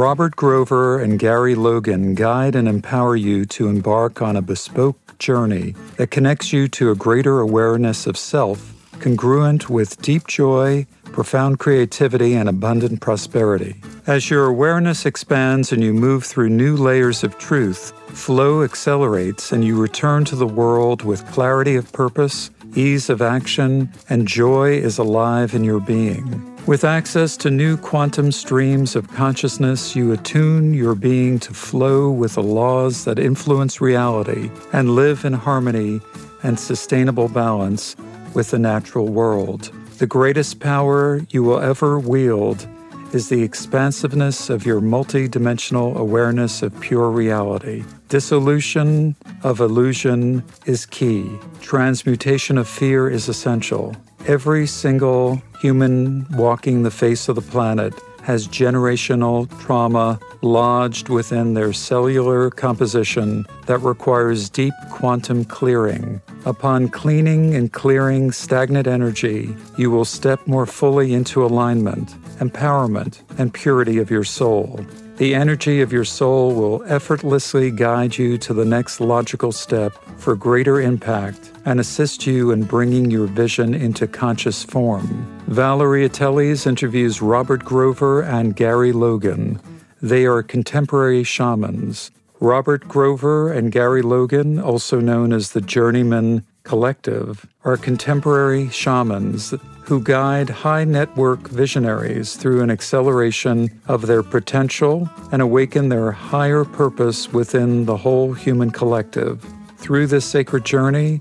Robert Grover and Gary Logan guide and empower you to embark on a bespoke journey that connects you to a greater awareness of self, congruent with deep joy, profound creativity, and abundant prosperity. As your awareness expands and you move through new layers of truth, flow accelerates and you return to the world with clarity of purpose, ease of action, and joy is alive in your being. With access to new quantum streams of consciousness, you attune your being to flow with the laws that influence reality and live in harmony and sustainable balance with the natural world. The greatest power you will ever wield is the expansiveness of your multidimensional awareness of pure reality. Dissolution of illusion is key. Transmutation of fear is essential. Every single human walking the face of the planet has generational trauma lodged within their cellular composition that requires deep quantum clearing. Upon cleaning and clearing stagnant energy, you will step more fully into alignment, empowerment, and purity of your soul. The energy of your soul will effortlessly guide you to the next logical step for greater impact and assist you in bringing your vision into conscious form. Valeria Teles interviews Robert Grover and Gary Logan. They are contemporary shamans. Robert Grover and Gary Logan, also known as the Journeymen Collective, are contemporary shamans who guide high net-worth visionaries through an acceleration of their potential and awaken their higher purpose within the whole human collective. Through this sacred journey,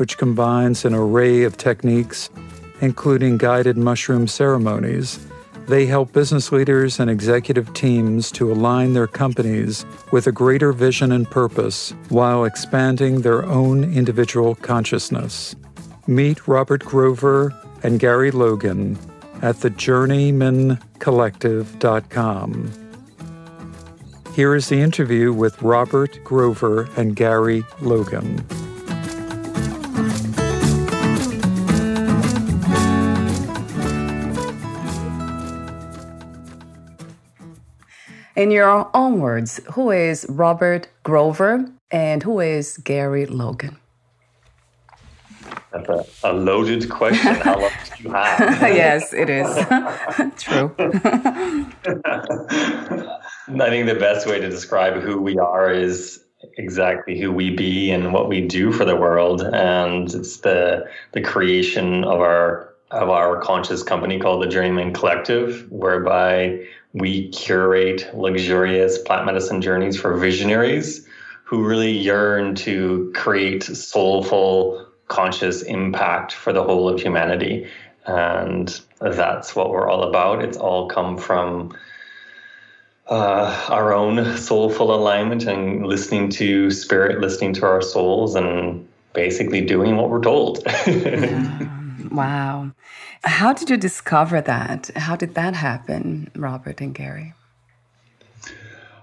which combines an array of techniques, including guided mushroom ceremonies, they help business leaders and executive teams to align their companies with a greater vision and purpose while expanding their own individual consciousness. Meet Robert Grover and Gary Logan at thejourneymencollective.com. Here is the interview with Robert Grover and Gary Logan. In your own words, who is Robert Grover and who is Gary Logan? That's a, a loaded question. How long do you have? yes, it is. True. I think the best way to describe who we are is exactly who we be and what we do for the world. And it's the the creation of our of our conscious company called the Journeymen Collective, whereby we curate luxurious plant medicine journeys for visionaries who really yearn to create soulful conscious impact for the whole of humanity. And that's what we're all about. It's all come from uh, our own soulful alignment and listening to spirit, listening to our souls, and basically doing what we're told. wow. How did you discover that? How did that happen, Robert and Gary?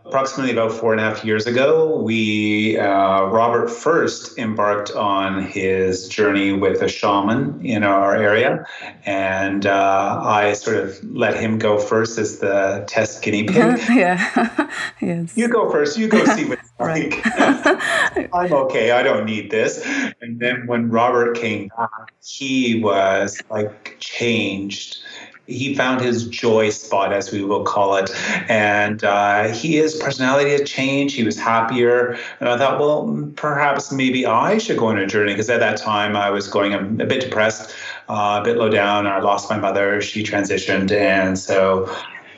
Approximately about four and a half years ago, we uh, Robert first embarked on his journey with a shaman in our area, and uh, I sort of let him go first as the test guinea pig. yeah, yes. You go first. You go see what it's like. I'm okay. I don't need this. And then when Robert came back, he was like changed he found his joy spot, as we will call it. And uh, he, his personality had changed. He was happier. And I thought, well, perhaps maybe I should go on a journey because at that time I was going a, a bit depressed, uh, a bit low down. I lost my mother. She transitioned. And so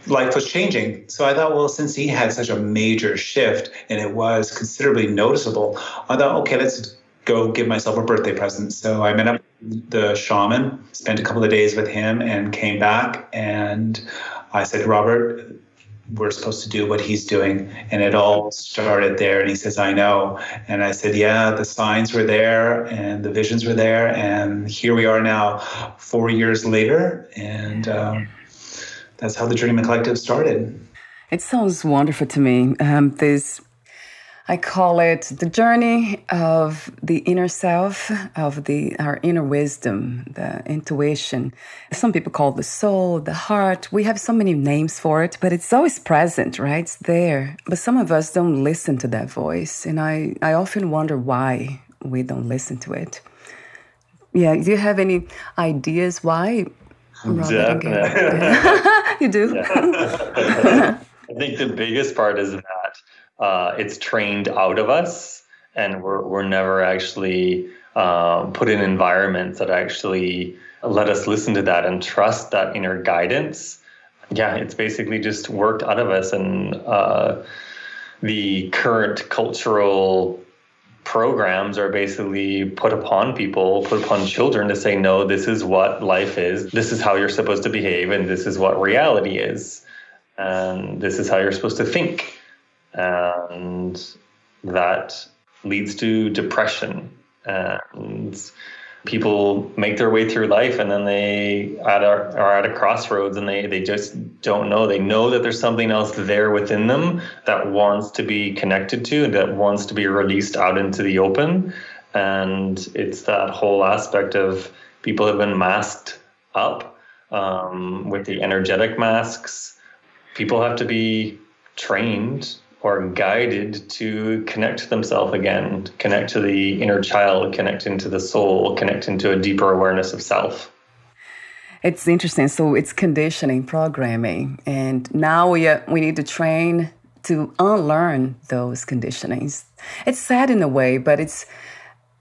life was changing. So I thought, well, since he had such a major shift and it was considerably noticeable, I thought, okay, let's go give myself a birthday present. So I met up the shaman, spent a couple of days with him, and came back. And I said, Robert, we're supposed to do what he's doing. And it all started there. And he says, I know. And I said, Yeah, the signs were there and the visions were there. And here we are now, four years later. And um, that's how the Journeymen Collective started. It sounds wonderful to me. Um, this I call it the journey of the inner self, of the our inner wisdom, the intuition. Some people call the soul, the heart. We have so many names for it, but it's always present, right? It's there. But some of us don't listen to that voice, and I, I often wonder why we don't listen to it. Yeah, do you have any ideas why? Definitely. you do. I think the biggest part is that uh, it's trained out of us, and we're we're never actually uh, put in environments that actually let us listen to that and trust that inner guidance. Yeah, it's basically just worked out of us, and uh, the current cultural programs are basically put upon people, put upon children to say, no, this is what life is, this is how you're supposed to behave, and this is what reality is, and this is how you're supposed to think and that leads to depression. And people make their way through life and then they at a, are at a crossroads and they, they just don't know. They know that there's something else there within them that wants to be connected to and that wants to be released out into the open. And it's that whole aspect of people have been masked up um, with the energetic masks. People have to be trained or guided to connect to themselves again, connect to the inner child, connect into the soul, connect into a deeper awareness of self. It's interesting. So it's conditioning, programming, and now we uh, we need to train to unlearn those conditionings. It's sad in a way, but it's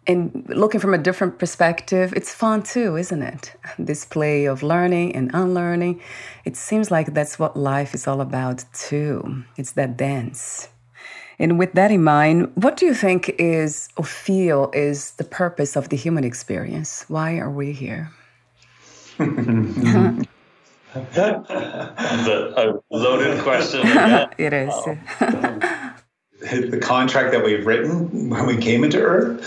and looking from a different perspective, it's fun too, isn't it? This play of learning and unlearning. It seems like that's what life is all about too. It's that dance. And with that in mind, what do you think is or feel is the purpose of the human experience? Why are we here? That's uh, a, a loaded question. it is. Um, the contract that we've written when we came into Earth.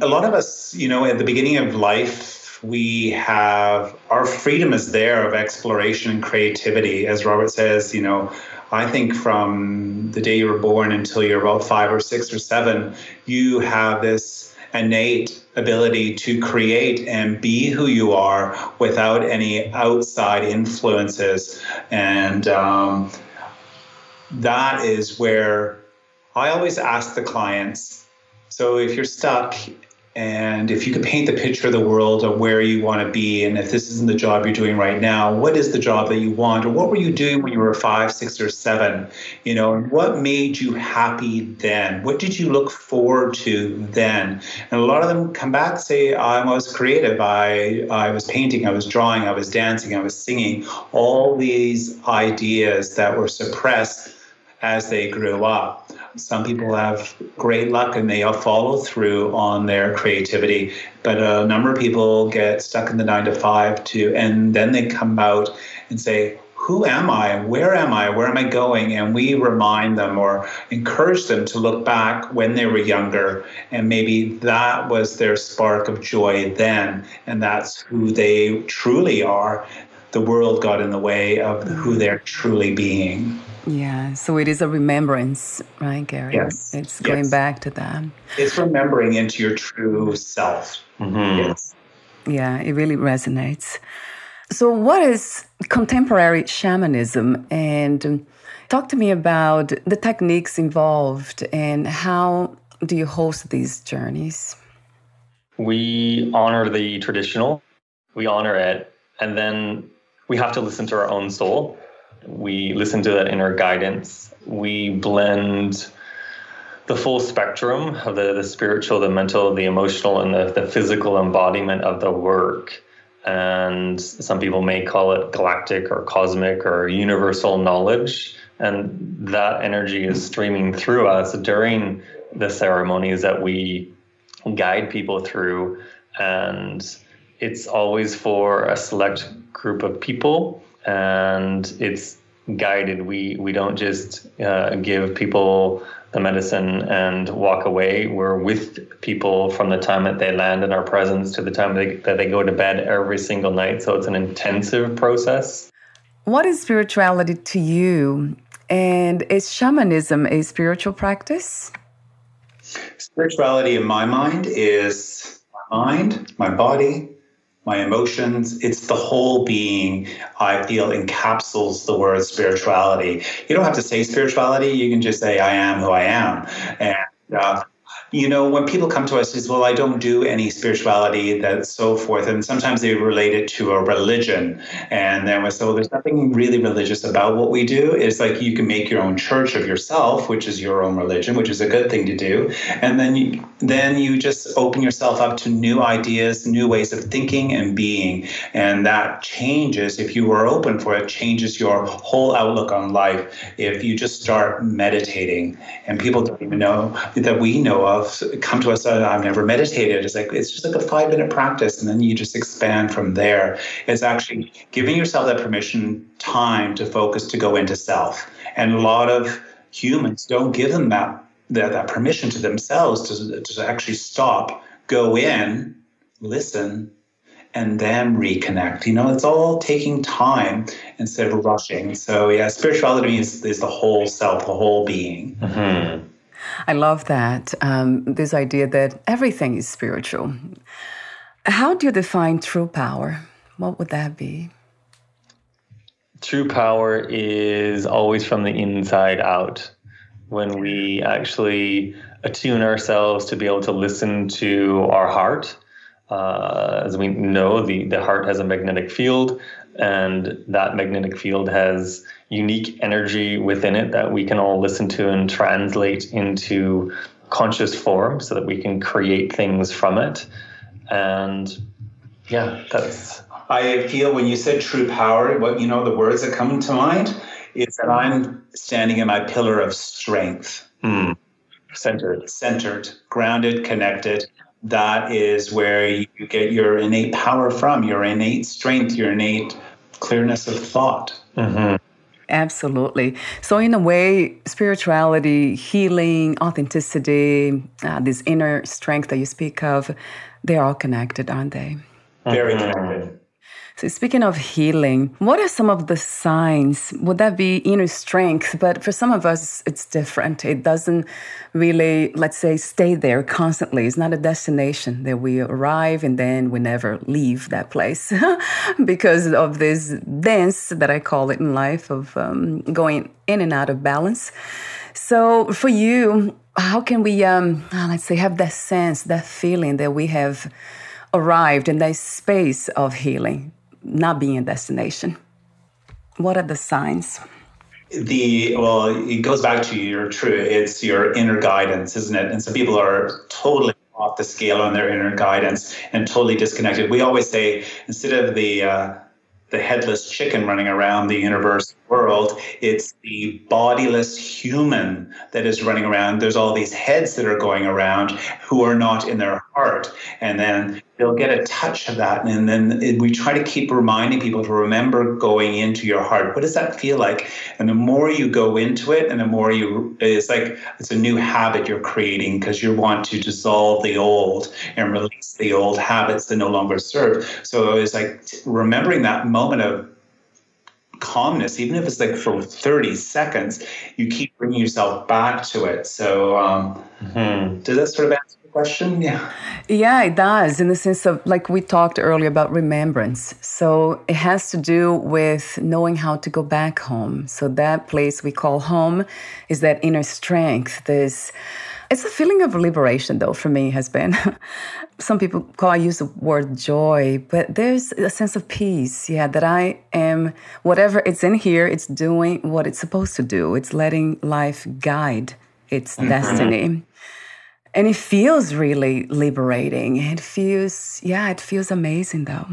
A lot of us, you know, at the beginning of life, we have our freedom is there of exploration and creativity. As Robert says, you know, I think from the day you were born until you're about five or six or seven, you have this innate ability to create and be who you are without any outside influences. And um, that is where I always ask the clients so if you're stuck and if you could paint the picture of the world of where you want to be, and if this isn't the job you're doing right now, what is the job that you want? Or what were you doing when you were five, six, or seven? You know, what made you happy then? What did you look forward to then? And a lot of them come back and say, I was creative. I, I was painting, I was drawing, I was dancing, I was singing. All these ideas that were suppressed as they grew up. Some people have great luck and they follow through on their creativity, but a number of people get stuck in the nine to five too, and then they come out and say, who am I? Where am I? Where am I going? And we remind them or encourage them to look back when they were younger. And maybe that was their spark of joy then. And that's who they truly are. The world got in the way of who they're truly being. Yeah, so it is a remembrance, right, Gary? Yes. It's going yes. back to that. It's remembering into your true self. Mm-hmm. Yes. Yeah, it really resonates. So, what is contemporary shamanism? And um, talk to me about the techniques involved and how do you host these journeys? We honor the traditional, we honor it, and then we have to listen to our own soul. We listen to that inner guidance. We blend the full spectrum of the, the spiritual, the mental, the emotional, and the, the physical embodiment of the work. And some people may call it galactic or cosmic or universal knowledge. And that energy is streaming through us during the ceremonies that we guide people through. And it's always for a select group of people and it's guided. We, we don't just uh, give people the medicine and walk away. We're with people from the time that they land in our presence to the time they, that they go to bed every single night. So it's an intensive process. What is spirituality to you? And is shamanism a spiritual practice? Spirituality, in my mind, is my mind, my body, my emotions. It's the whole being, I feel, encapsulates the word spirituality. You don't have to say spirituality, you can just say, I am who I am. And uh, you know, when people come to us, is well, I don't do any spirituality, that so forth, and sometimes they relate it to a religion, and then we well, there's nothing really religious about what we do. It's like you can make your own church of yourself, which is your own religion, which is a good thing to do, and then you then you just open yourself up to new ideas, new ways of thinking and being, and that changes if you are open for it, changes your whole outlook on life. If you just start meditating, and people don't even know that we know of of come to us, I've never meditated. It's like, it's just like a five minute practice. And then you just expand from there. It's actually giving yourself that permission, time to focus, to go into self. And a lot of humans don't give them that, that, that permission to themselves to, to actually stop, go in, listen, and then reconnect. You know, it's all taking time instead of rushing. So, yeah, spirituality is, is the whole self, the whole being. Mm-hmm. I love that. Um, this idea that everything is spiritual. How do you define true power? What would that be? True power is always from the inside out. When we actually attune ourselves to be able to listen to our heart, uh, as we know, the, the heart has a magnetic field, and that magnetic field has unique energy within it that we can all listen to and translate into conscious form so that we can create things from it. And yeah, that's. I feel when you said true power, what you know, the words that come to mind is that I'm standing in my pillar of strength. Mm. Centered. Centered, grounded, connected. That is where you get your innate power from, your innate strength, your innate clearness of thought. Mm-hmm. Absolutely. So, in a way, spirituality, healing, authenticity, uh, this inner strength that you speak of, they're all connected, aren't they? Very mm-hmm. connected. So, speaking of healing, what are some of the signs? Would that be inner strength? But for some of us, it's different. It doesn't really, let's say, stay there constantly. It's not a destination that we arrive and then we never leave that place because of this dance that I call it in life of um, going in and out of balance. So, for you, how can we, um, let's say, have that sense, that feeling that we have arrived in that space of healing? Not being a destination. What are the signs? The well, it goes back to your true. It's your inner guidance, isn't it? And some people are totally off the scale on their inner guidance and totally disconnected. We always say instead of the uh, the headless chicken running around the universe world. It's the bodiless human that is running around. There's all these heads that are going around who are not in their heart. And then they'll get a touch of that. And then we try to keep reminding people to remember going into your heart. What does that feel like? And the more you go into it, and the more you, it's like it's a new habit you're creating because you want to dissolve the old and release the old habits that no longer serve. So it's like remembering that moment of calmness, even if it's like for 30 seconds, you keep bringing yourself back to it. So, um, mm-hmm. does that sort of answer the question? Yeah. Yeah, it does, in the sense of like we talked earlier about remembrance. So, it has to do with knowing how to go back home. So, that place we call home is that inner strength, this It's a feeling of liberation, though, for me, has been. Some people call, I use the word joy, but there's a sense of peace, yeah, that I am, whatever it's in here, it's doing what it's supposed to do. It's letting life guide its mm-hmm. destiny. And it feels really liberating. It feels, yeah, it feels amazing, though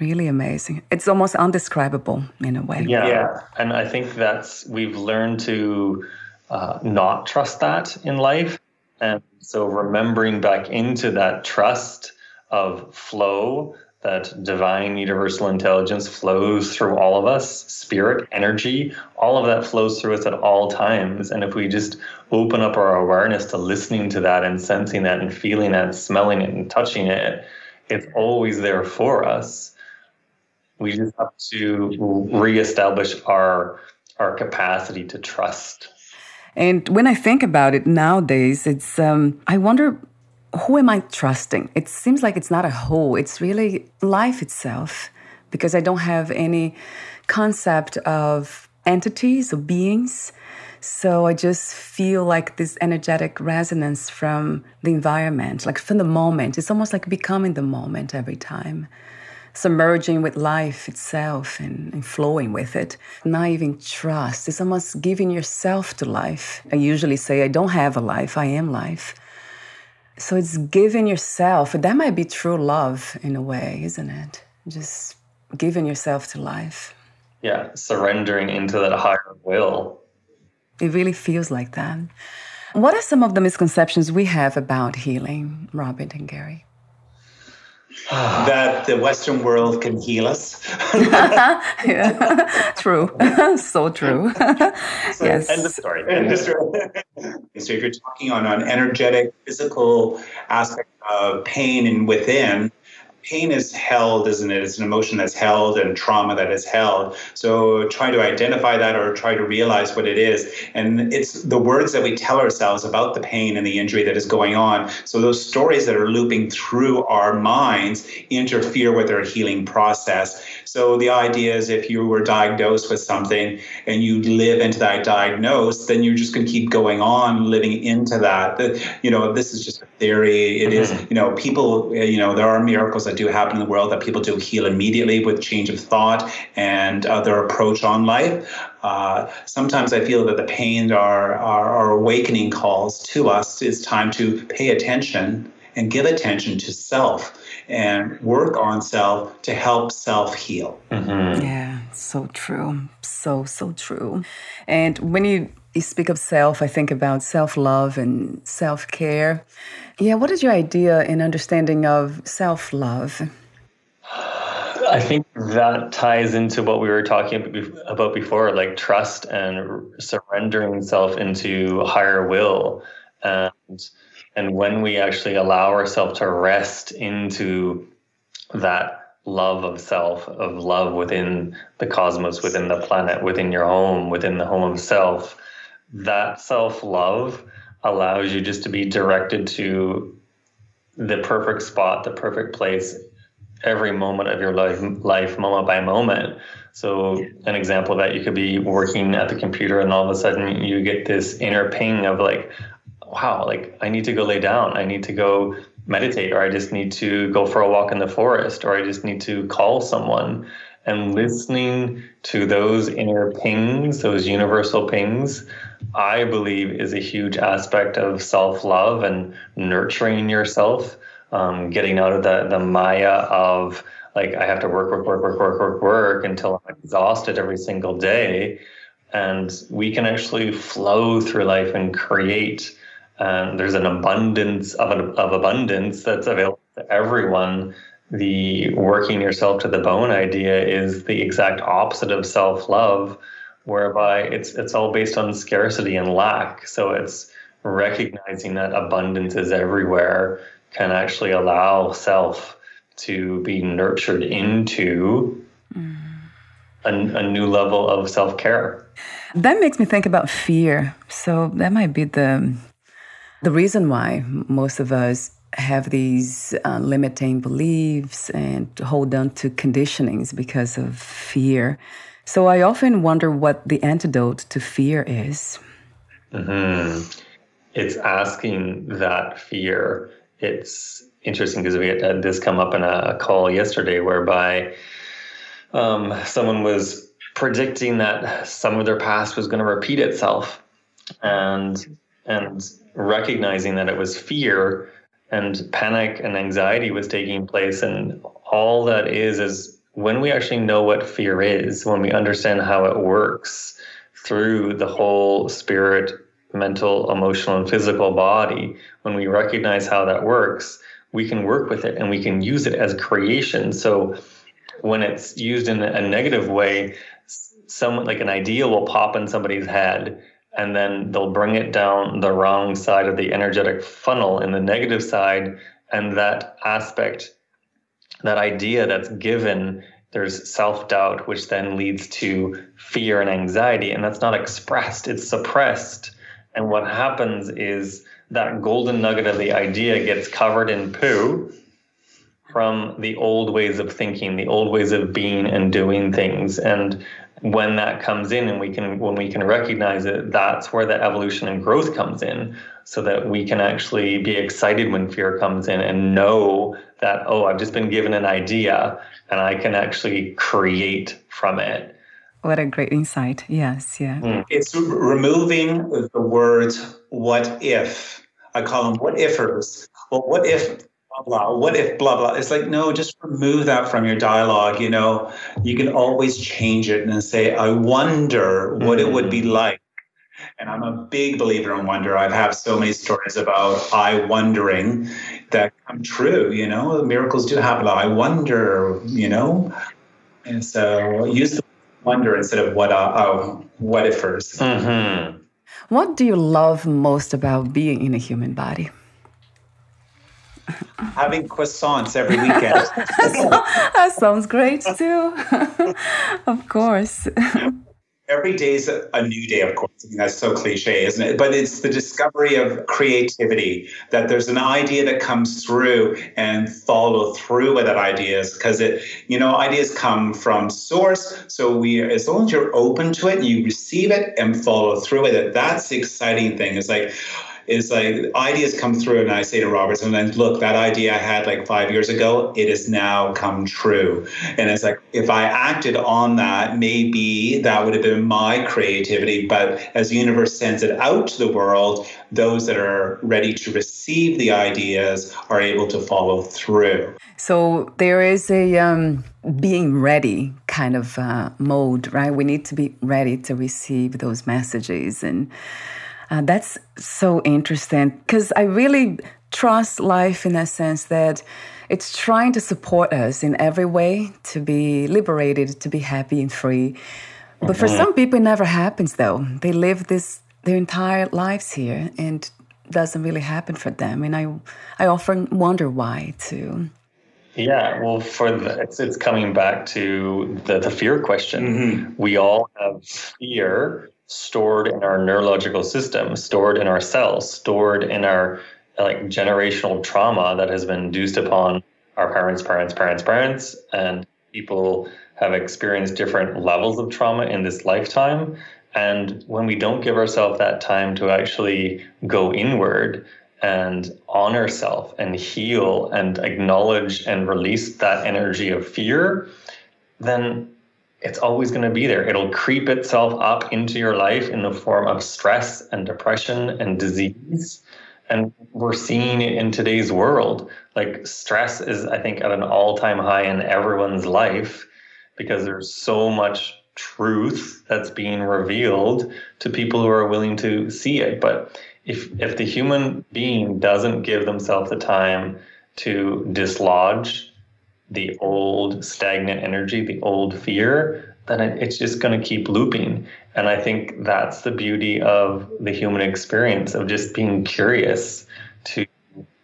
really amazing. It's almost undescribable in a way. Yeah. yeah. And I think that's, we've learned to uh, not trust that in life. And so remembering back into that trust of flow, that divine universal intelligence flows through all of us, spirit, energy, all of that flows through us at all times. And if we just open up our awareness to listening to that and sensing that and feeling that and smelling it and touching it, it's always there for us. We just have to reestablish our our capacity to trust. And when I think about it nowadays, it's um, I wonder who am I trusting? It seems like it's not a who. It's really life itself, because I don't have any concept of entities or beings. So I just feel like this energetic resonance from the environment, like from the moment. It's almost like becoming the moment every time submerging with life itself and, and, flowing with it. Not even trust. It's almost giving yourself to life. I usually say, I don't have a life, I am life. So it's giving yourself. That might be true love in a way, isn't it? Just giving yourself to life. Yeah, surrendering into that higher will. It really feels like that. What are some of the misconceptions we have about healing, Robert and Gary? that the Western world can heal us. yeah, true. so true. so yes. End of story. End of story. so if you're talking on an energetic, physical aspect of pain and within, pain is held, isn't it? It's an emotion that's held and trauma that is held. So try to identify that or try to realize what it is. And it's the words that we tell ourselves about the pain and the injury that is going on. So those stories that are looping through our minds interfere with our healing process. So the idea is if you were diagnosed with something and you live into that diagnosis, then you're just going to keep going on living into that. You know, this is just a theory. It mm-hmm. is, you know, people, you know, there are miracles that do happen in the world that people do heal immediately with change of thought and uh, their approach on life. Uh, sometimes I feel that the pain are, are, are awakening calls to us. It's time to pay attention and give attention to self and work on self to help self heal. Mm-hmm. Yeah, so true. So, so true. And when you, you speak of self, I think about self love and self care. Yeah, what is your idea and understanding of self love? I think that ties into what we were talking about before, like trust and surrendering self into higher will. And and when we actually allow ourselves to rest into that love of self, of love within the cosmos, within the planet, within your home, within the home of self, that self love allows you just to be directed to the perfect spot, the perfect place every moment of your life, life moment by moment. So, an example of that you could be working at the computer, and all of a sudden you get this inner ping of like, wow, like I need to go lay down, I need to go meditate, or I just need to go for a walk in the forest, or I just need to call someone. And listening to those inner pings, those universal pings, I believe is a huge aspect of self love and nurturing yourself, um, getting out of the, the maya of like, I have to work, work, work, work, work, work, work until I'm exhausted every single day. And we can actually flow through life and create. And there's an abundance of, of abundance that's available to everyone. The working yourself to the bone idea is the exact opposite of self love whereby it's it's all based on scarcity and lack. So it's recognizing that abundance is everywhere can actually allow self to be nurtured into a, a new level of self care. That makes me think about fear. So that might be the the reason why most of us have these uh, limiting beliefs and hold on to conditionings because of fear. So I often wonder what the antidote to fear is. Mm-hmm. it's asking that fear. It's interesting because we had this come up in a, call yesterday whereby um, someone was predicting that some of their past was going to repeat itself and and recognizing that it was fear and panic and anxiety was taking place. And all that is is when we actually know what fear is when we understand how it works through the whole spirit mental emotional and physical body when we recognize how that works we can work with it and we can use it as creation. So when it's used in a negative way someone like an idea will pop in somebody's head and then they'll bring it down the wrong side of the energetic funnel in the negative side and that aspect that idea that's given there's self-doubt which then leads to fear and anxiety and that's not expressed it's suppressed. And what happens is that golden nugget of the idea gets covered in poo from the old ways of thinking the old ways of being and doing things. And when that comes in and we can when we can recognize it that's where the evolution and growth comes in so that we can actually be excited when fear comes in and know that oh i've just been given an idea and i can actually create from it. What a great insight. Yes yeah. Mm. it's removing the words what if? I call them what ifers well what if blah, What if blah, blah? It's like, no, just remove that from your dialogue. You know, you can always change it and say, I wonder what mm-hmm. it would be mm-hmm. like. And I'm a big believer in wonder. I have so many stories about I wondering that come true. You know, miracles do happen. I wonder, you know. And so use the wonder instead of what, uh, uh, what ifers. Mm-hmm. What do you love most about being in a human body? Having croissants every weekend. that sounds great too. of course. Every day is a new day, of course. I mean, that's so cliche, isn't it? But it's the discovery of creativity that there's an idea that comes through and follow through with that idea because it, you know, ideas come from source. So we, as long as you're open to it, you receive it and follow through with it. That's the exciting thing. It's like, is like ideas come through and I say to Roberts, and then look, that idea I had like five years ago, it has now come true. And it's like if I acted on that, maybe that would have been my creativity. But as the universe sends it out to the world, those that are ready to receive the ideas are able to follow through. So there is a um, being ready kind of uh, mode, right? We need to be ready to receive those messages and uh, that's so interesting because I really trust life in a sense that it's trying to support us in every way to be liberated, to be happy and free. But for mm-hmm. some people, it never happens though. They live this their entire lives here and doesn't really happen for them. And I, I often wonder why too. Yeah, well, for the, it's, it's coming back to the, the fear question. Mm-hmm. We all have fear stored in our neurological system, stored in our cells, stored in our like generational trauma that has been induced upon our parents, parents, parents, parents, and people have experienced different levels of trauma in this lifetime. And when we don't give ourselves that time to actually go inward and honor self and heal and acknowledge and release that energy of fear, then it's always going to be there. It'll creep itself up into your life in the form of stress and depression and disease. And we're seeing it in today's world. Like stress is, I think, at an all time high in everyone's life because there's so much truth that's being revealed to people who are willing to see it. But if, if the human being doesn't give themselves the time to dislodge the old stagnant energy, the old fear, then it's just going to keep looping. And I think that's the beauty of the human experience of just being curious to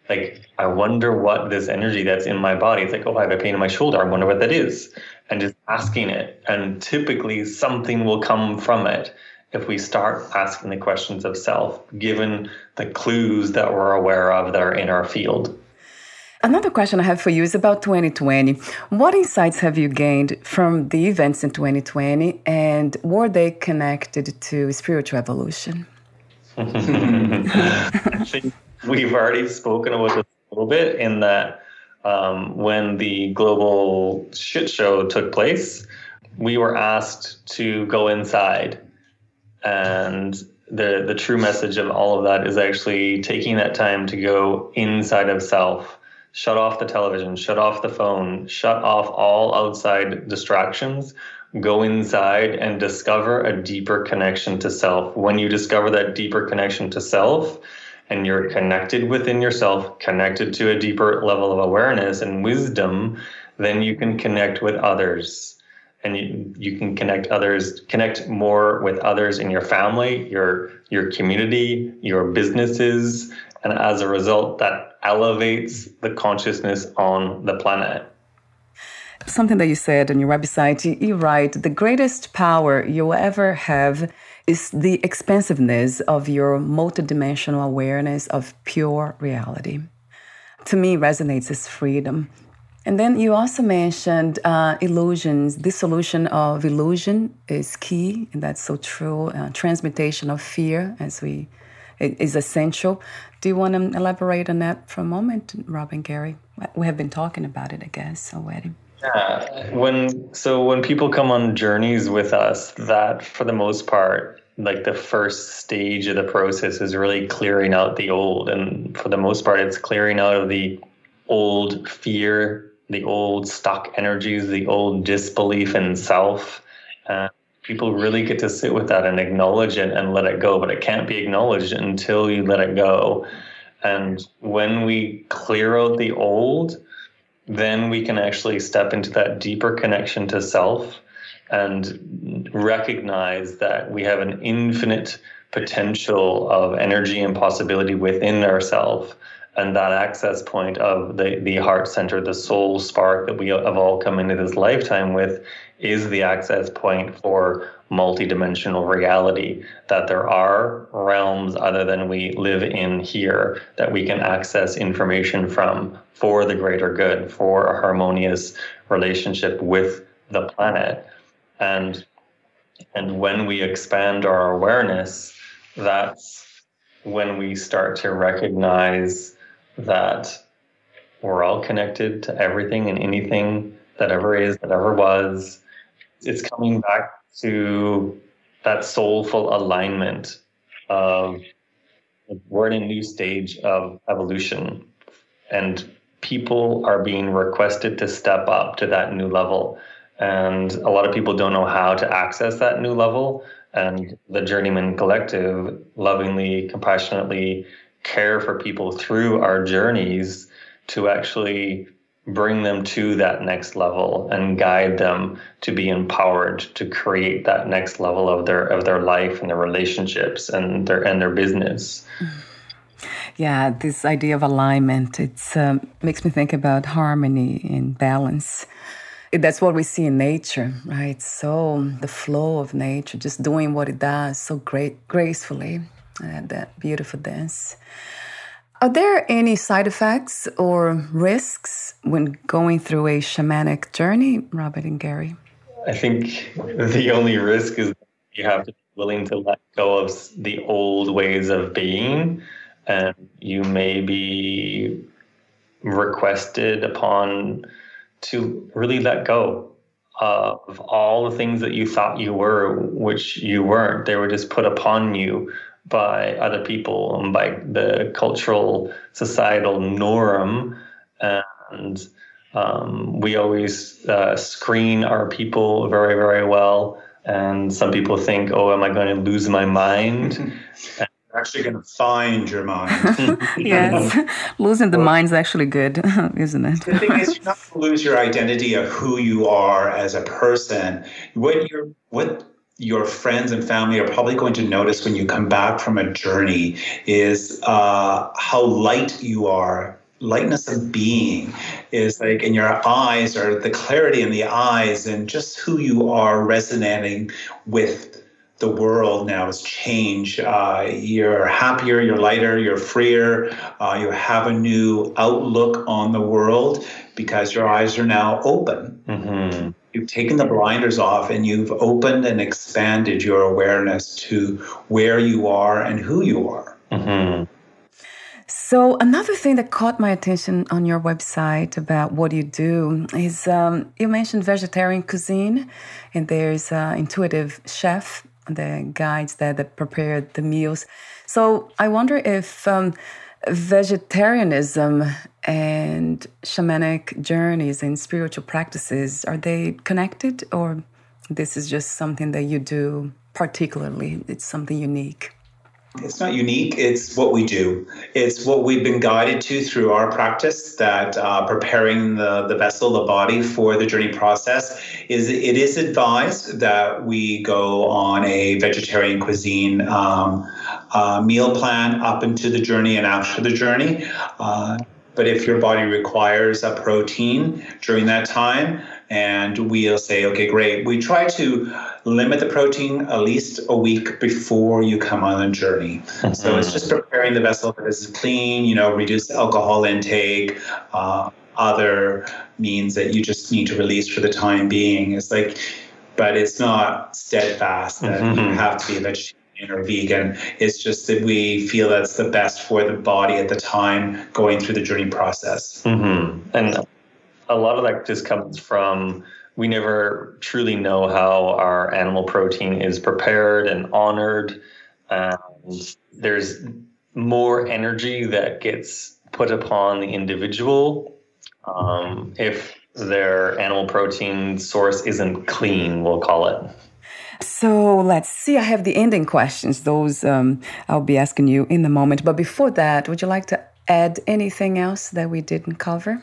like, I wonder what this energy that's in my body. It's like, oh, I have a pain in my shoulder. I wonder what that is. And just asking it. And typically something will come from it if we start asking the questions of self, given the clues that we're aware of that are in our field. Another question I have for you is about 2020. What insights have you gained from the events in 2020 and were they connected to spiritual evolution? Think we've already spoken about this a little bit in that um, when the global shit show took place, we were asked to go inside. And the, the true message of all of that is actually taking that time to go inside of self, shut off the television, shut off the phone, shut off all outside distractions, go inside and discover a deeper connection to self. When you discover that deeper connection to self, and you're connected within yourself, connected to a deeper level of awareness and wisdom, then you can connect with others. And you, you can connect others, connect more with others in your family, your your community, your businesses, and as a result, that elevates the consciousness on the planet. Something that you said on your website, you, you write the greatest power you will ever have is the expansiveness of your multidimensional awareness of pure reality. To me, resonates as freedom. And then you also mentioned uh, illusions. Dissolution of illusion is key, and that's so true. Uh, transmutation of fear, as we, is essential. Do you want to elaborate on that for a moment, Robin Gary? We have been talking about it, I guess, already. Yeah, when so when people come on journeys with us, that for the most part, like the first stage of the process is really clearing out the old, and for the most part, it's clearing out of the old fear, the old stuck energies, the old disbelief in self. Uh, people really get to sit with that and acknowledge it and let it go, but it can't be acknowledged until you let it go. And when we clear out the old, then we can actually step into that deeper connection to self and recognize that we have an infinite potential of energy and possibility within ourselves and that access point of the, the heart center, the soul spark that we have all come into this lifetime with, is the access point for multidimensional reality. That there are realms other than we live in here that we can access information from for the greater good, for a harmonious relationship with the planet. And and when we expand our awareness, that's when we start to recognize that we're all connected to everything and anything that ever is, that ever was. It's coming back to that soulful alignment of we're in a new stage of evolution and people are being requested to step up to that new level. And a lot of people don't know how to access that new level. And the journeymen collective lovingly compassionately care for people through our journeys to actually bring them to that next level and guide them to be empowered to create that next level of their of their life and their relationships and their and their business. Yeah this idea of alignment it um, makes me think about harmony and balance. That's what we see in nature right? So the flow of nature just doing what it does so great gracefully uh, that beautiful dance. Are there any side effects or risks when going through a shamanic journey, Robert and Gary? I think the only risk is you have to be willing to let go of the old ways of being, and you may be requested upon to really let go of all the things that you thought you were, which you weren't. They were just put upon you by other people and by the cultural societal norm and um, we always uh, screen our people very very well and some people think oh am i going to lose my mind You're actually going to find your mind. yes, losing the mind is actually good, isn't it? the thing is, you're not going to lose your identity of who you are as a person. What you're, what your friends and family are probably going to notice when you come back from a journey is uh, how light you are lightness of being is like in your eyes or the clarity in the eyes and just who you are resonating with the world now has changed. Uh, you're happier, you're lighter, you're freer, uh, you have a new outlook on the world because your eyes are now open. Mm-hmm you've taken the blinders off and you've opened and expanded your awareness to where you are and who you are. Mm-hmm. So, another thing that caught my attention on your website about what you do is um, you mentioned vegetarian cuisine, and there's uh, intuitive chef, the guides that, that prepare the meals. So, I wonder if um, vegetarianism and shamanic journeys and spiritual practices are they connected, or this is just something that you do particularly? It's something unique. It's not unique. It's what we do. It's what we've been guided to through our practice. That uh, preparing the, the vessel, the body for the journey process is it is advised that we go on a vegetarian cuisine um, uh, meal plan up into the journey and after the journey. Uh, but if your body requires a protein during that time, and we'll say, okay, great. We try to limit the protein at least a week before you come on a journey. Mm-hmm. So it's just preparing the vessel that is clean, you know, reduce alcohol intake, uh, other means that you just need to release for the time being. It's like, but it's not steadfast that mm-hmm. you have to be a vegetarian or vegan. It's just that we feel that's the best for the body at the time going through the journey process. Mm-hmm. And a lot of that just comes from we never truly know how our animal protein is prepared and honored. And there's more energy that gets put upon the individual um, if their animal protein source isn't clean, we'll call it. So let's see. I have the ending questions. Those um, I'll be asking you in the moment. But before that, would you like to add anything else that we didn't cover?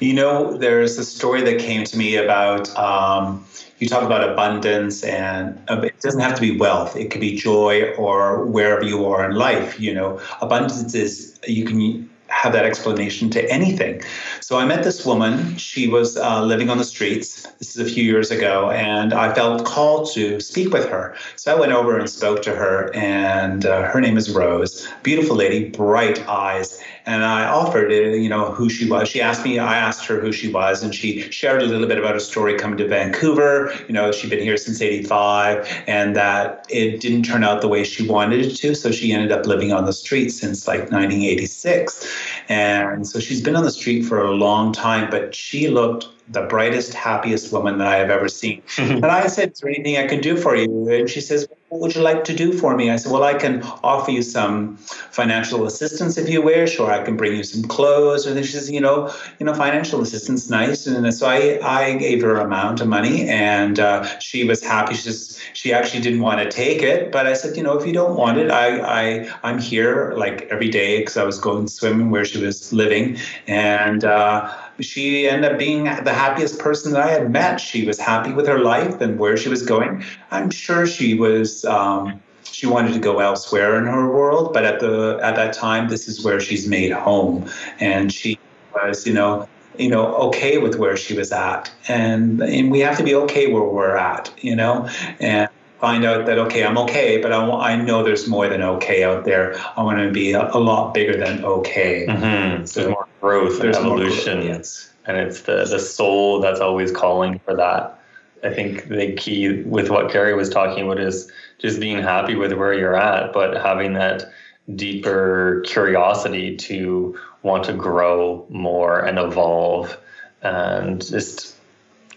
You know, there's a story that came to me about um, you talk about abundance, and uh, it doesn't have to be wealth. It could be joy or wherever you are in life. You know, abundance is you can have that explanation to anything. So I met this woman. She was uh, living on the streets. This is a few years ago, and I felt called to speak with her. So I went over and spoke to her, and uh, her name is Rose. Beautiful lady, bright eyes. And I offered, you know, who she was. She asked me. I asked her who she was, and she shared a little bit about her story coming to Vancouver. You know, she'd been here since '85, and that it didn't turn out the way she wanted it to. So she ended up living on the street since like 1986. And so she's been on the street for a long time, but she looked the brightest, happiest woman that I have ever seen. and I said, Is there anything I can do for you? And she says, What would you like to do for me? I said, Well, I can offer you some financial assistance if you wish, or I can bring you some clothes. And she says, You know, you know, financial assistance, nice. And so I, I gave her an amount of money, and uh, she was happy. She says, she actually didn't want to take it, but I said, you know, if you don't want it, I, I I'm here like every day because I was going swimming where she was living, and. Uh, she ended up being the happiest person that I had met. She was happy with her life and where she was going. I'm sure she was. Um, she wanted to go elsewhere in her world, but at the at that time, this is where she's made home, and she was, you know, you know, okay with where she was at, and and we have to be okay where we're at, you know, and find out that okay, I'm okay, but I, I know there's more than okay out there. I want to be a, a lot bigger than okay. Mm-hmm. So there's more growth and evolution, growth, yes. and it's the the soul that's always calling for that. I think the key with what Gary was talking about is just being happy with where you're at, but having that deeper curiosity to want to grow more and evolve and just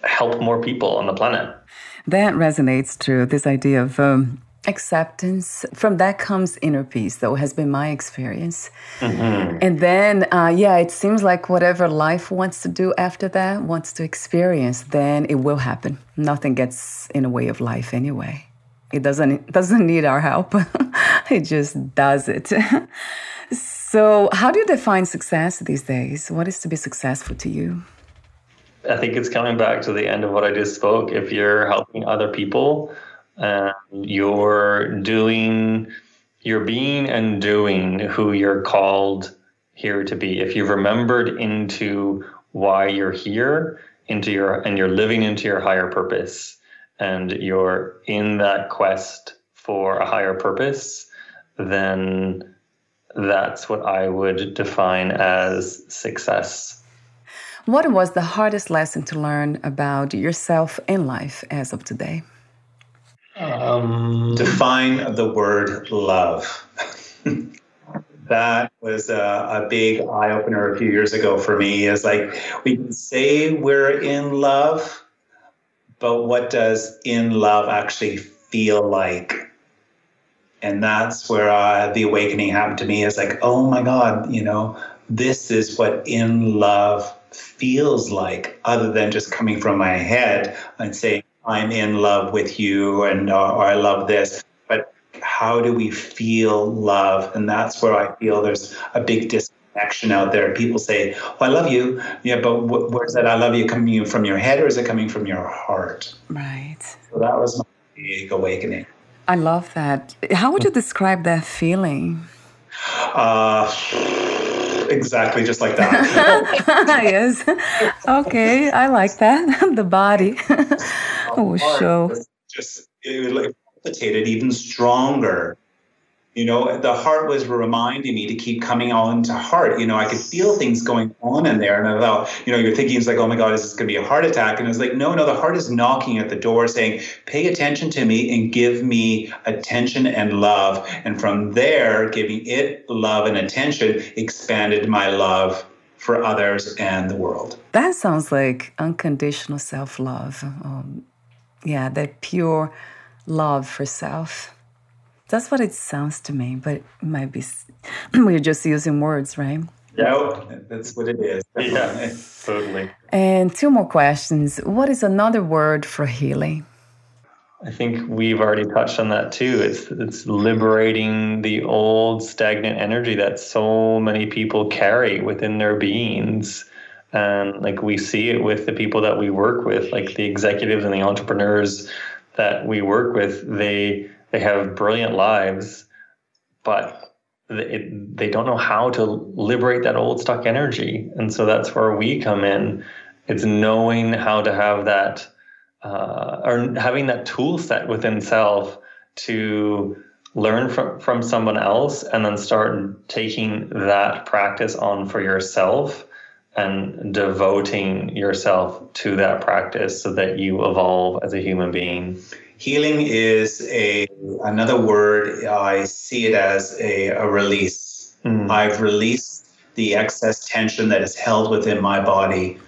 help more people on the planet. That resonates too. This idea of um, acceptance. From that comes inner peace, though, has been my experience. Mm-hmm. And then, uh, yeah, it seems like whatever life wants to do after that, wants to experience, then it will happen. Nothing gets in the way of life anyway. It doesn't it doesn't need our help. it just does it. so, how do you define success these days? What is to be successful to you? I think it's coming back to the end of what I just spoke. If you're helping other people, and you're doing, you're being and doing who you're called here to be. If you've remembered into why you're here, into your and you're living into your higher purpose, and you're in that quest for a higher purpose, then that's what I would define as success. What was the hardest lesson to learn about yourself in life as of today? Um, Define the word love. that was a, a big eye opener a few years ago for me. Is like we can say we're in love, but what does in love actually feel like? And that's where uh, the awakening happened to me. Is like, oh my God, you know, this is what in love feels like, other than just coming from my head and saying, I'm in love with you and uh, or I love this. But how do we feel love? And that's where I feel there's a big disconnection out there. People say, "Oh, I love you," yeah, but wh- where's that "I love you" coming from your head or is it coming from your heart? Right. So that was my big awakening. I love that. How would you describe that feeling? Uh, exactly just like that. yes. Okay, I like that. the body. oh, sure. Just it like even stronger you know the heart was reminding me to keep coming on to heart. You know i could feel things going on in there and i thought you know you're thinking it's like oh my god is this going to be a heart attack? And I was like no no the heart is knocking at the door saying pay attention to me and give me attention and love. And from there giving it love and attention expanded my love for others and the world. That sounds like unconditional self-love. Um, yeah that pure love for self that's what it sounds to me, but it might be we're just using words, right? Yeah, that's what it is. Yeah, totally. And two more questions. What is another word for healing? I think we've already touched on that too. It's it's liberating the old stagnant energy that so many people carry within their beings. And like we see it with the people that we work with, like the executives and the entrepreneurs that we work with, they they have brilliant lives, but they don't know how to liberate that old stuck energy. And so that's where we come in. It's knowing how to have that, uh, or having that tool set within self to learn from, from someone else and then start taking that practice on for yourself and devoting yourself to that practice so that you evolve as a human being. Healing is a another word. I see it as a, a release. Mm. I've released the excess tension that is held within my body,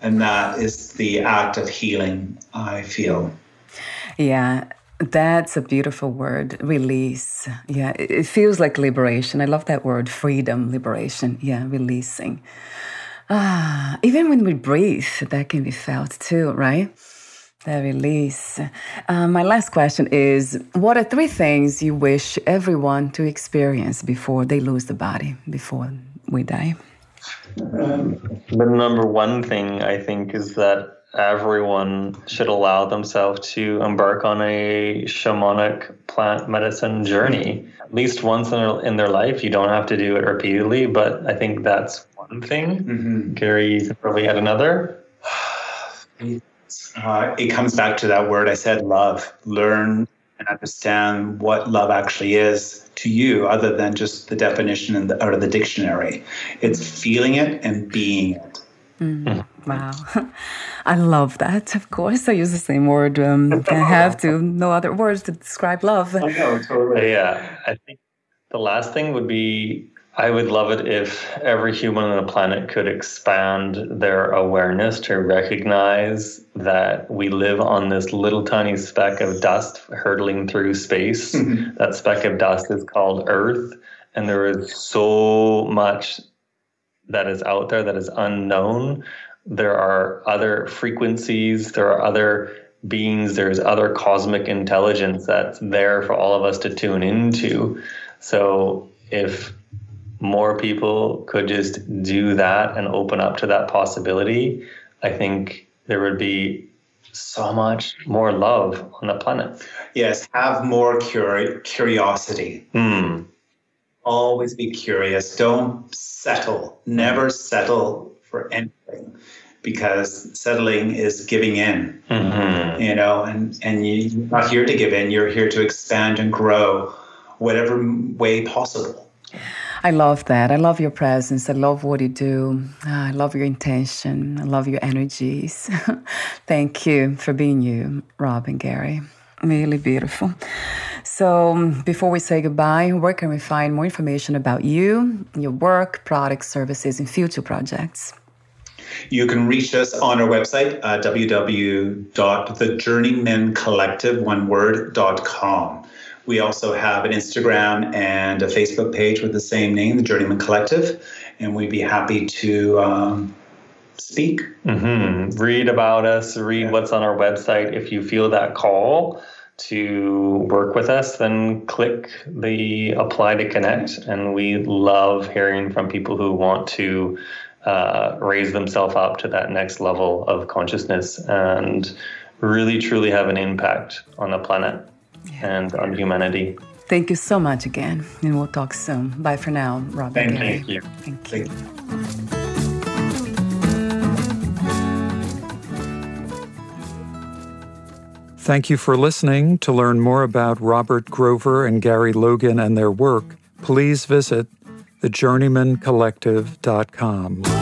and that is the act of healing. I feel. Yeah. That's a beautiful word, release. Yeah, it feels like liberation. I love that word, freedom, liberation. Yeah, releasing. Ah, even when we breathe, that can be felt too, right? The release. Uh, my last question is What are three things you wish everyone to experience before they lose the body, before we die? Um, the number one thing I think is that everyone should allow themselves to embark on a shamanic plant medicine journey at least once in their, in their life. You don't have to do it repeatedly, but I think that's one thing. Mm-hmm. Gary, you probably had another. Uh, it comes back to that word I said, love. Learn and understand what love actually is to you, other than just the definition in the, or the dictionary. It's feeling it and being it. Mm. Wow. I love that. Of course, I use the same word. Um, I have to. No other words to describe love. I know, totally. Yeah. I think the last thing would be I would love it if every human on the planet could expand their awareness to recognize that we live on this little tiny speck of dust hurtling through space. Mm-hmm. That speck of dust is called Earth. And there is so much that is out there that is unknown. There are other frequencies, there are other beings, there's other cosmic intelligence that's there for all of us to tune into. So if more people could just do that and open up to that possibility, I think there would be so much more love on the planet. Yes, have more curi- curiosity. Mm. Always be curious. Don't settle. Never settle for anything because settling is giving in. Mm-hmm. You know, and and you're not here to give in. You're here to expand and grow, whatever way possible. I love that. I love your presence. I love what you do. Ah, I love your intention. I love your energies. Thank you for being you, Rob and Gary. Really beautiful. So, before we say goodbye, where can we find more information about you, your work, products, services, and future projects? You can reach us on our website, uh, www.thejourneymencollective.com. We also have an Instagram and a Facebook page with the same name, The Journeymen Collective, and we'd be happy to um, speak. Mm-hmm. Read about us, read yeah. what's on our website. If you feel that call to work with us, then click the apply to connect. And we love hearing from people who want to uh, raise themselves up to that next level of consciousness and really truly have an impact on the planet yeah. and on humanity. Thank you so much again, and we'll talk soon. Bye for now, Rob. Thank, thank you. Thank you. Thank you. Thank you for listening. To learn more about Robert Grover and Gary Logan and their work, please visit thejourneymencollective.com.